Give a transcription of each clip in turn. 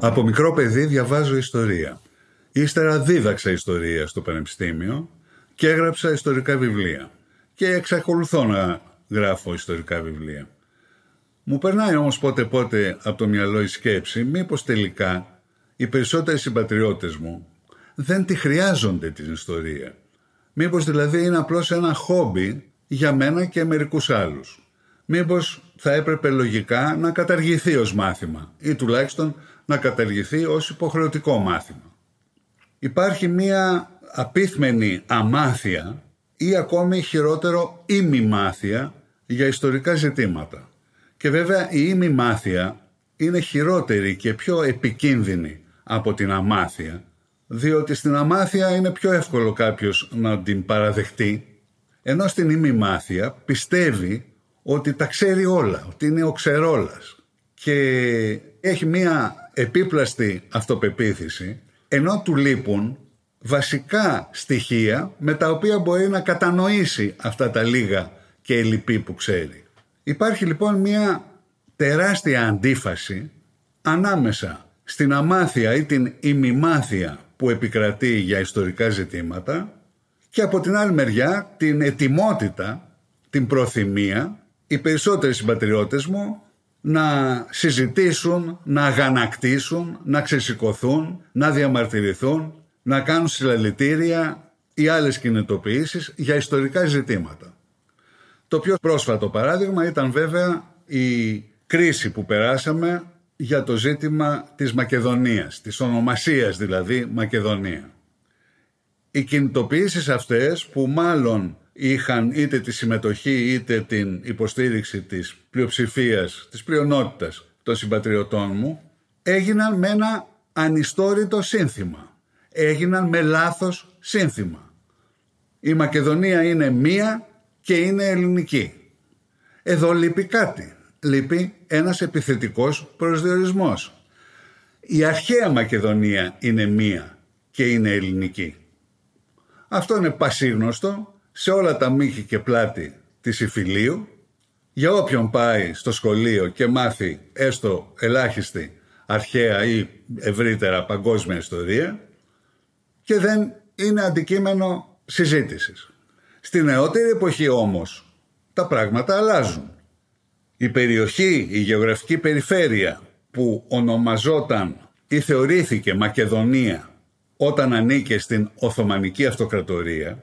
Από μικρό παιδί διαβάζω ιστορία. Ύστερα δίδαξα ιστορία στο πανεπιστήμιο και έγραψα ιστορικά βιβλία. Και εξακολουθώ να γράφω ιστορικά βιβλία. Μου περνάει όμως πότε πότε από το μυαλό η σκέψη μήπως τελικά οι περισσότεροι συμπατριώτες μου δεν τη χρειάζονται την ιστορία. Μήπως δηλαδή είναι απλώς ένα χόμπι για μένα και μερικούς άλλους. Μήπως θα έπρεπε λογικά να καταργηθεί ως μάθημα ή τουλάχιστον να καταργηθεί ως υποχρεωτικό μάθημα. Υπάρχει μία απίθμενη αμάθεια ή ακόμη χειρότερο ημιμάθεια για ιστορικά ζητήματα. Και βέβαια η ημιμάθεια είναι χειρότερη και πιο επικίνδυνη από την αμάθεια, διότι στην αμάθεια είναι πιο εύκολο κάποιος να την παραδεχτεί, ενώ στην ημιμάθεια πιστεύει ότι τα ξέρει όλα, ότι είναι ο ξερόλας και έχει μία επίπλαστη αυτοπεποίθηση, ενώ του λείπουν βασικά στοιχεία με τα οποία μπορεί να κατανοήσει αυτά τα λίγα και ελλειπή που ξέρει. Υπάρχει λοιπόν μία τεράστια αντίφαση ανάμεσα στην αμάθεια ή την ημιμάθεια που επικρατεί για ιστορικά ζητήματα και από την άλλη μεριά την ετοιμότητα, την προθυμία οι περισσότεροι συμπατριώτες μου να συζητήσουν, να αγανακτήσουν, να ξεσηκωθούν, να διαμαρτυρηθούν, να κάνουν συλλαλητήρια ή άλλες κινητοποιήσεις για ιστορικά ζητήματα. Το πιο πρόσφατο παράδειγμα ήταν βέβαια η κρίση που περάσαμε για το ζήτημα της Μακεδονίας, της ονομασίας δηλαδή Μακεδονία. Οι κινητοποιήσεις αυτές που μάλλον είχαν είτε τη συμμετοχή είτε την υποστήριξη της πλειοψηφίας, της πλειονότητας των συμπατριωτών μου, έγιναν με ένα ανιστόρητο σύνθημα. Έγιναν με λάθος σύνθημα. Η Μακεδονία είναι μία και είναι ελληνική. Εδώ λείπει κάτι. Λείπει ένας επιθετικός προσδιορισμός. Η αρχαία Μακεδονία είναι μία και είναι ελληνική. Αυτό είναι πασίγνωστο σε όλα τα μύχη και πλάτη της Ιφιλίου για όποιον πάει στο σχολείο και μάθει έστω ελάχιστη αρχαία ή ευρύτερα παγκόσμια ιστορία και δεν είναι αντικείμενο συζήτησης. Στη νεότερη εποχή όμως τα πράγματα αλλάζουν. Η περιοχή, η γεωγραφική περιφέρεια που ονομαζόταν ή θεωρήθηκε Μακεδονία όταν ανήκε στην Οθωμανική Αυτοκρατορία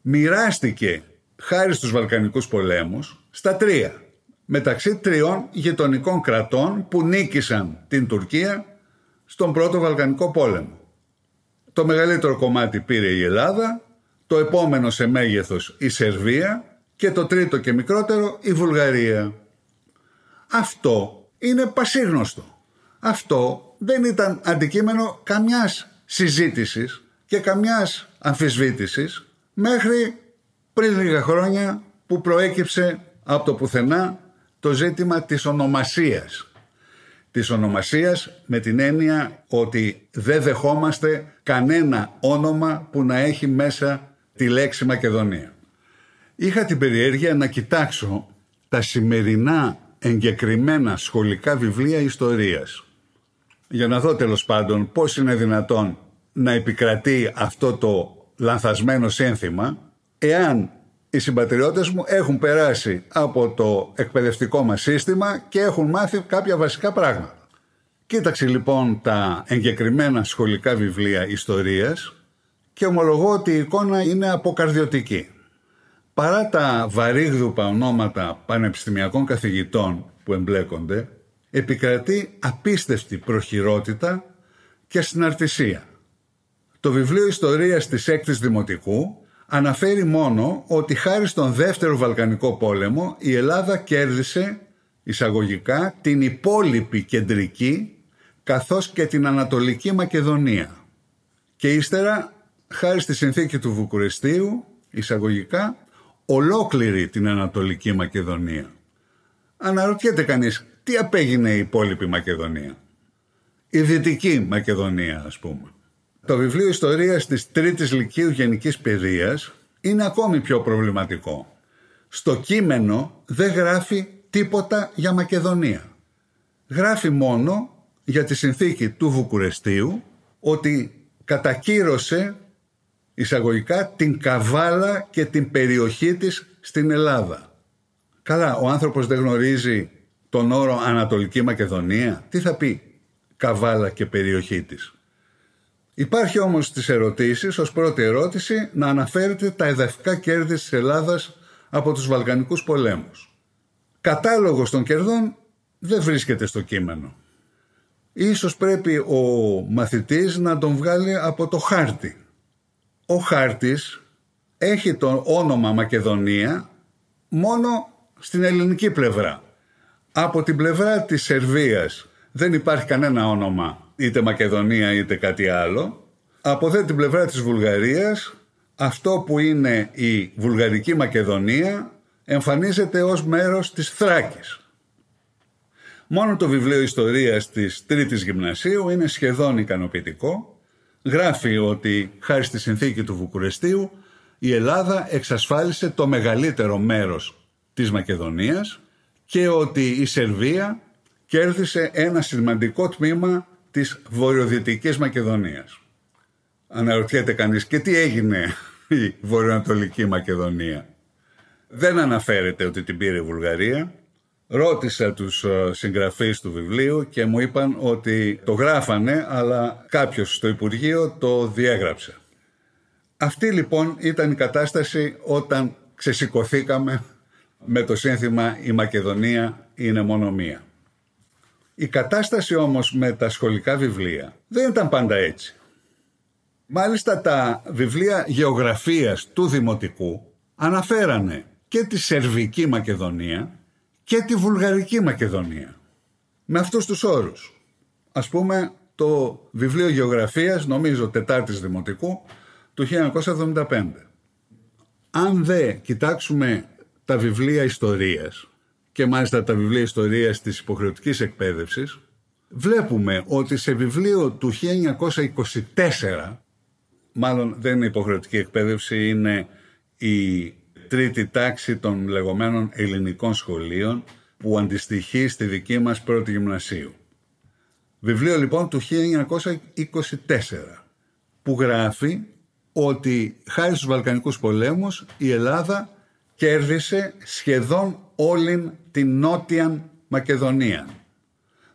μοιράστηκε χάρη στους Βαλκανικούς πολέμους στα τρία μεταξύ τριών γειτονικών κρατών που νίκησαν την Τουρκία στον πρώτο Βαλκανικό πόλεμο. Το μεγαλύτερο κομμάτι πήρε η Ελλάδα, το επόμενο σε μέγεθος η Σερβία και το τρίτο και μικρότερο η Βουλγαρία. Αυτό είναι πασίγνωστο. Αυτό δεν ήταν αντικείμενο καμιάς συζήτησης και καμιάς αμφισβήτησης μέχρι πριν λίγα χρόνια που προέκυψε από το πουθενά το ζήτημα της ονομασίας. Της ονομασίας με την έννοια ότι δεν δεχόμαστε κανένα όνομα που να έχει μέσα τη λέξη Μακεδονία. Είχα την περιέργεια να κοιτάξω τα σημερινά εγκεκριμένα σχολικά βιβλία ιστορίας για να δω τέλος πάντων πώς είναι δυνατόν να επικρατεί αυτό το λανθασμένο σύνθημα εάν οι συμπατριώτες μου έχουν περάσει από το εκπαιδευτικό μας σύστημα και έχουν μάθει κάποια βασικά πράγματα. Κοίταξε λοιπόν τα εγκεκριμένα σχολικά βιβλία ιστορίας και ομολογώ ότι η εικόνα είναι αποκαρδιωτική. Παρά τα βαρύγδουπα ονόματα πανεπιστημιακών καθηγητών που εμπλέκονται, επικρατεί απίστευτη προχειρότητα και συναρτησία. Το βιβλίο ιστορίας της έκτης Δημοτικού αναφέρει μόνο ότι χάρη στον δεύτερο Βαλκανικό πόλεμο η Ελλάδα κέρδισε εισαγωγικά την υπόλοιπη κεντρική καθώς και την Ανατολική Μακεδονία. Και ύστερα, χάρη στη συνθήκη του Βουκουρεστίου, εισαγωγικά, ολόκληρη την Ανατολική Μακεδονία. Αναρωτιέται κανείς, τι απέγινε η υπόλοιπη Μακεδονία; Η Δυτική Μακεδονία, ας πούμε. Το βιβλίο ιστορίας της Τρίτης Λυκείου Γενικής Παιδείας είναι ακόμη πιο προβληματικό. Στο κείμενο δεν γράφει τίποτα για Μακεδονία. Γράφει μόνο για τη συνθήκη του Βουκουρεστίου ότι κατακύρωσε εισαγωγικά την Καβάλα και την περιοχή της στην Ελλάδα. Καλά, ο άνθρωπος δεν γνωρίζει τον όρο Ανατολική Μακεδονία. Τι θα πει Καβάλα και περιοχή της; Υπάρχει όμως στις ερωτήσεις, ως πρώτη ερώτηση, να αναφέρεται τα εδαφικά κέρδη της Ελλάδας από τους Βαλκανικούς πολέμους. Κατάλογος των κερδών δεν βρίσκεται στο κείμενο. Ίσως πρέπει ο μαθητής να τον βγάλει από το χάρτη. Ο χάρτης έχει το όνομα Μακεδονία μόνο στην ελληνική πλευρά. Από την πλευρά της Σερβίας δεν υπάρχει κανένα όνομα είτε Μακεδονία είτε κάτι άλλο. Από δε την πλευρά της Βουλγαρίας αυτό που είναι η Βουλγαρική Μακεδονία εμφανίζεται ως μέρος της Θράκης. Μόνο το βιβλίο ιστορίας της τρίτης γυμνασίου είναι σχεδόν ικανοποιητικό. Γράφει ότι χάρη στη συνθήκη του Βουκουρεστίου η Ελλάδα εξασφάλισε το μεγαλύτερο μέρος της Μακεδονίας και ότι η Σερβία κέρδισε ένα σημαντικό τμήμα της βορειοδυτικής Μακεδονίας. Αναρωτιέται κανείς και τι έγινε η βορειοανατολική Μακεδονία; Δεν αναφέρεται ότι την πήρε η Βουλγαρία. Ρώτησα τους ε, συγγραφείς του βιβλίου και μου είπαν ότι το γράφανε αλλά κάποιος στο Υπουργείο το διέγραψε. Αυτή λοιπόν ήταν η κατάσταση όταν ξεσηκωθήκαμε με το σύνθημα «Η Μακεδονία είναι μόνο μία». Η κατάσταση όμως με τα σχολικά βιβλία δεν ήταν πάντα έτσι. Μάλιστα τα βιβλία γεωγραφίας του Δημοτικού αναφέρανε και τη Σερβική Μακεδονία και τη Βουλγαρική Μακεδονία. Με αυτούς τους όρους. Ας πούμε το βιβλίο γεωγραφίας, νομίζω τετάρτης Δημοτικού, του 1975. Αν δεν κοιτάξουμε τα βιβλία ιστορίας και μάλιστα τα βιβλία ιστορίας της υποχρεωτικής εκπαίδευσης, βλέπουμε ότι σε βιβλίο του 1924, μάλλον δεν είναι υποχρεωτική εκπαίδευση, είναι η τρίτη τάξη των λεγόμενων ελληνικών σχολείων που αντιστοιχεί στη δική μας πρώτη γυμνασίου. Βιβλίο λοιπόν του 1924 που γράφει ότι χάρη στους Βαλκανικούς πολέμους η Ελλάδα κέρδισε σχεδόν όλη την Νότια Μακεδονία.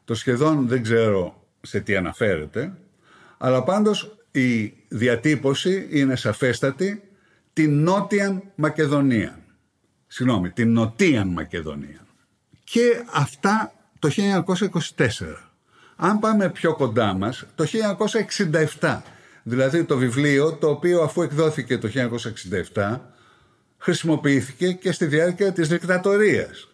Το σχεδόν δεν ξέρω σε τι αναφέρεται, αλλά πάντως η διατύπωση είναι σαφέστατη την Νότια Μακεδονία. Συγγνώμη, την Νοτία Μακεδονία. Και αυτά το 1924. Αν πάμε πιο κοντά μας, το 1967, δηλαδή το βιβλίο το οποίο αφού εκδόθηκε το 1967 χρησιμοποιήθηκε και στη διάρκεια της δικτατορίας.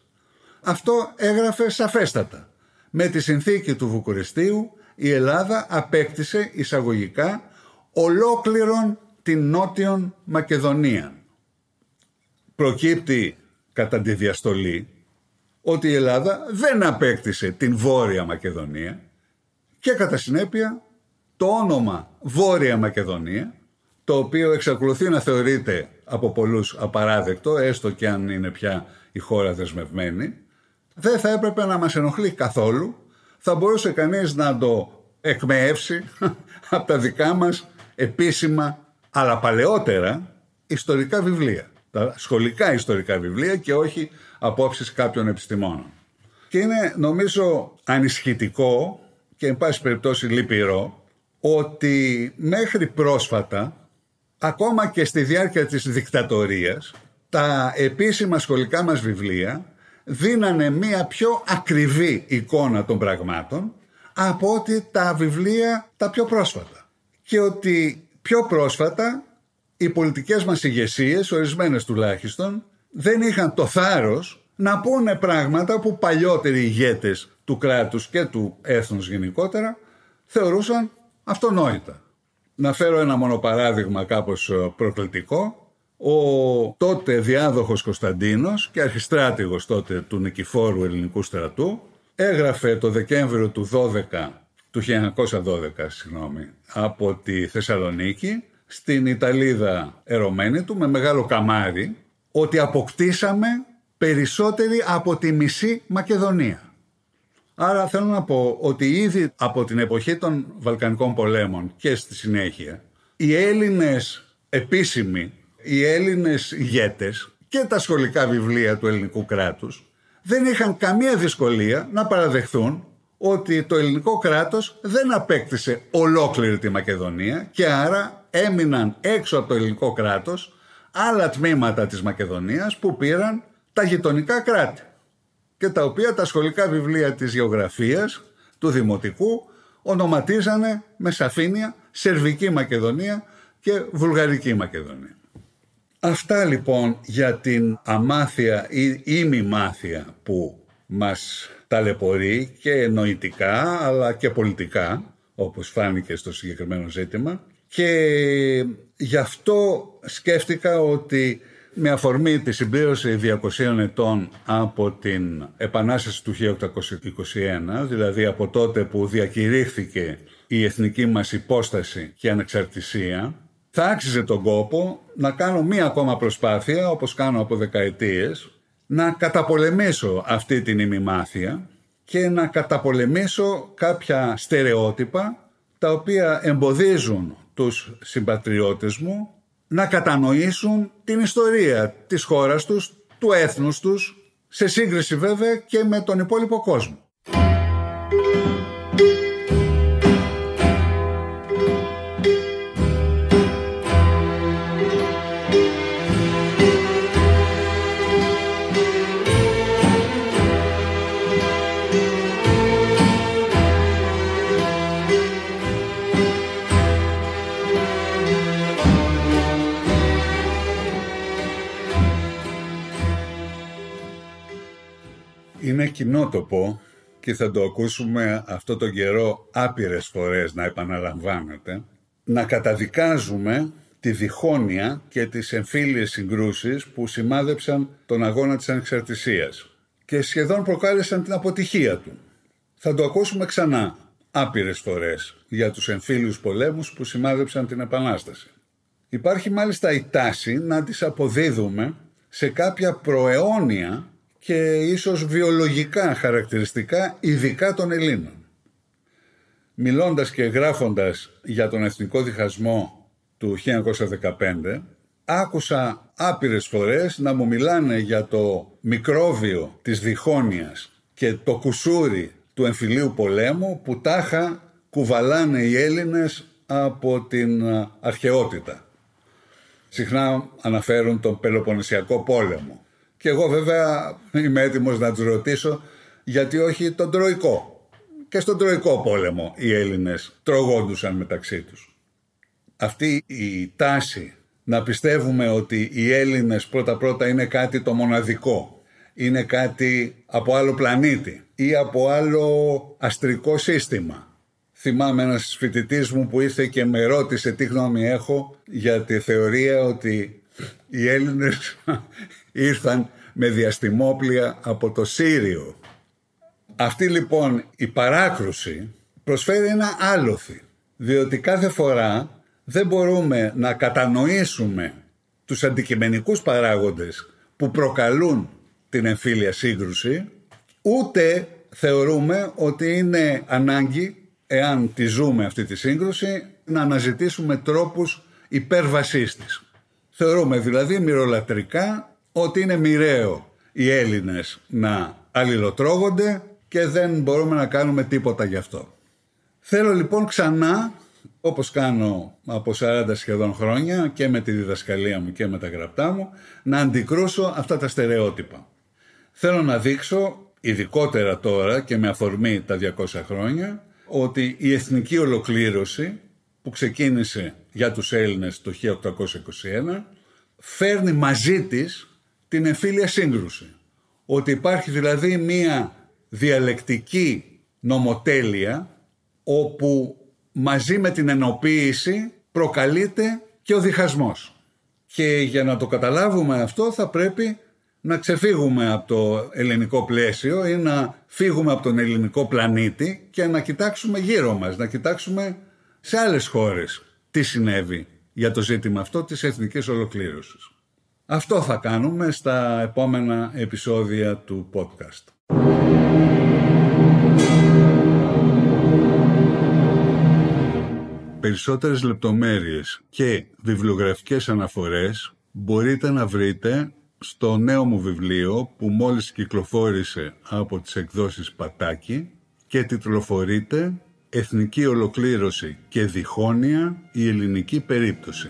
Αυτό έγραφε σαφέστατα. Με τη συνθήκη του Βουκουρεστίου η Ελλάδα απέκτησε εισαγωγικά ολόκληρον την Νότιον Μακεδονία. Προκύπτει κατά τη διαστολή ότι η Ελλάδα δεν απέκτησε την Βόρεια Μακεδονία και κατά συνέπεια το όνομα Βόρεια Μακεδονία το οποίο εξακολουθεί να θεωρείται από πολλούς απαράδεκτο, έστω και αν είναι πια η χώρα δεσμευμένη, δεν θα έπρεπε να μας ενοχλεί καθόλου. Θα μπορούσε κανείς να το εκμεεύσει από τα δικά μας επίσημα, αλλά παλαιότερα, ιστορικά βιβλία. Τα σχολικά ιστορικά βιβλία και όχι απόψεις κάποιων επιστημόνων. Και είναι νομίζω ανισχυτικό και εν πάση περιπτώσει λυπηρό ότι μέχρι πρόσφατα ακόμα και στη διάρκεια της δικτατορίας τα επίσημα σχολικά μας βιβλία δίνανε μία πιο ακριβή εικόνα των πραγμάτων από ότι τα βιβλία τα πιο πρόσφατα. Και ότι πιο πρόσφατα οι πολιτικές μας ηγεσίες, ορισμένες τουλάχιστον, δεν είχαν το θάρρος να πούνε πράγματα που παλιότεροι ηγέτες του κράτους και του έθνους γενικότερα θεωρούσαν αυτονόητα. Να φέρω ένα μόνο παράδειγμα κάπως ε, προκλητικό. Ο τότε διάδοχος Κωνσταντίνος και αρχιστράτηγος τότε του Νικηφόρου ελληνικού στρατού έγραφε το Δεκέμβριο του 12, του 1912 συγγνώμη, από τη Θεσσαλονίκη στην Ιταλίδα ερωμένη του με μεγάλο καμάρι ότι αποκτήσαμε περισσότεροι από τη μισή Μακεδονία. Άρα θέλω να πω ότι ήδη από την εποχή των Βαλκανικών πολέμων και στη συνέχεια οι Έλληνες επίσημοι, οι Έλληνες ηγέτες και τα σχολικά βιβλία του ελληνικού κράτους δεν είχαν καμία δυσκολία να παραδεχθούν ότι το ελληνικό κράτος δεν απέκτησε ολόκληρη τη Μακεδονία και άρα έμειναν έξω από το ελληνικό κράτος άλλα τμήματα της Μακεδονίας που πήραν τα γειτονικά κράτη και τα οποία τα σχολικά βιβλία της γεωγραφίας του Δημοτικού ονοματίζανε με σαφήνεια Σερβική Μακεδονία και Βουλγαρική Μακεδονία. Αυτά λοιπόν για την αμάθεια ή ημιμάθεια που μας ταλαιπωρεί και νοητικά αλλά και πολιτικά όπως φάνηκε στο συγκεκριμένο ζήτημα και γι' αυτό σκέφτηκα ότι με αφορμή τη συμπλήρωση 200 ετών από την Επανάσταση του 1821, δηλαδή από τότε που διακηρύχθηκε η εθνική μας υπόσταση και ανεξαρτησία, θα άξιζε τον κόπο να κάνω μία ακόμα προσπάθεια, όπως κάνω από δεκαετίες, να καταπολεμήσω αυτή την ημιμάθεια και να καταπολεμήσω κάποια στερεότυπα τα οποία εμποδίζουν τους συμπατριώτες μου να κατανοήσουν την ιστορία της χώρας τους, του έθνους τους, σε σύγκριση βέβαια και με τον υπόλοιπο κόσμο. Κοινότοπο και θα το ακούσουμε αυτό το καιρό άπειρες φορές να επαναλαμβάνεται, να καταδικάζουμε τη διχόνοια και τις εμφύλιες συγκρούσεις που σημάδεψαν τον αγώνα της ανεξαρτησίας και σχεδόν προκάλεσαν την αποτυχία του. Θα το ακούσουμε ξανά άπειρες φορές για τους εμφύλιους πολέμους που σημάδεψαν την Επανάσταση. Υπάρχει μάλιστα η τάση να τις αποδίδουμε σε κάποια προαιώνια και ίσως βιολογικά χαρακτηριστικά ειδικά των Ελλήνων. Μιλώντας και γράφοντας για τον εθνικό διχασμό του 1915, άκουσα άπειρες φορές να μου μιλάνε για το μικρόβιο της διχόνοιας και το κουσούρι του εμφυλίου πολέμου που τάχα κουβαλάνε οι Έλληνες από την αρχαιότητα. Συχνά αναφέρουν τον Πελοποννησιακό πόλεμο και εγώ βέβαια είμαι έτοιμος να τους ρωτήσω γιατί όχι τον Τροϊκό. Και στον Τροϊκό πόλεμο οι Έλληνες τρογόντουσαν μεταξύ τους. Αυτή η τάση να πιστεύουμε ότι οι Έλληνες πρώτα-πρώτα είναι κάτι το μοναδικό, είναι κάτι από άλλο πλανήτη ή από άλλο αστρικό σύστημα. Θυμάμαι ένας φοιτητής μου που ήρθε και με ρώτησε τι γνώμη έχω για τη θεωρία ότι οι Έλληνες ήρθαν με διαστημόπλια από το Σύριο. Αυτή λοιπόν η παράκρουση προσφέρει ένα άλοθη, διότι κάθε φορά δεν μπορούμε να κατανοήσουμε τους αντικειμενικούς παράγοντες που προκαλούν την εμφύλια σύγκρουση, ούτε θεωρούμε ότι είναι ανάγκη, εάν τη ζούμε αυτή τη σύγκρουση, να αναζητήσουμε τρόπους υπέρβασής της. Θεωρούμε δηλαδή μυρολατρικά ότι είναι μοιραίο οι Έλληνες να αλληλοτρώγονται και δεν μπορούμε να κάνουμε τίποτα γι' αυτό. Θέλω λοιπόν ξανά, όπως κάνω από 40 σχεδόν χρόνια και με τη διδασκαλία μου και με τα γραπτά μου, να αντικρούσω αυτά τα στερεότυπα. Θέλω να δείξω, ειδικότερα τώρα και με αφορμή τα 200 χρόνια, ότι η εθνική ολοκλήρωση που ξεκίνησε για τους Έλληνες το 1821 φέρνει μαζί της την εμφύλια σύγκρουση. Ότι υπάρχει δηλαδή μία διαλεκτική νομοτέλεια όπου μαζί με την ενοποίηση προκαλείται και ο διχασμός. Και για να το καταλάβουμε αυτό θα πρέπει να ξεφύγουμε από το ελληνικό πλαίσιο ή να φύγουμε από τον ελληνικό πλανήτη και να κοιτάξουμε γύρω μας, να κοιτάξουμε σε άλλες χώρες τι συνέβη για το ζήτημα αυτό της εθνικής ολοκλήρωσης. Αυτό θα κάνουμε στα επόμενα επεισόδια του podcast. Περισσότερες λεπτομέρειες και βιβλιογραφικές αναφορές μπορείτε να βρείτε στο νέο μου βιβλίο που μόλις κυκλοφόρησε από τις εκδόσεις Πατάκη και τιτλοφορείται «Εθνική ολοκλήρωση και διχόνοια η ελληνική περίπτωση».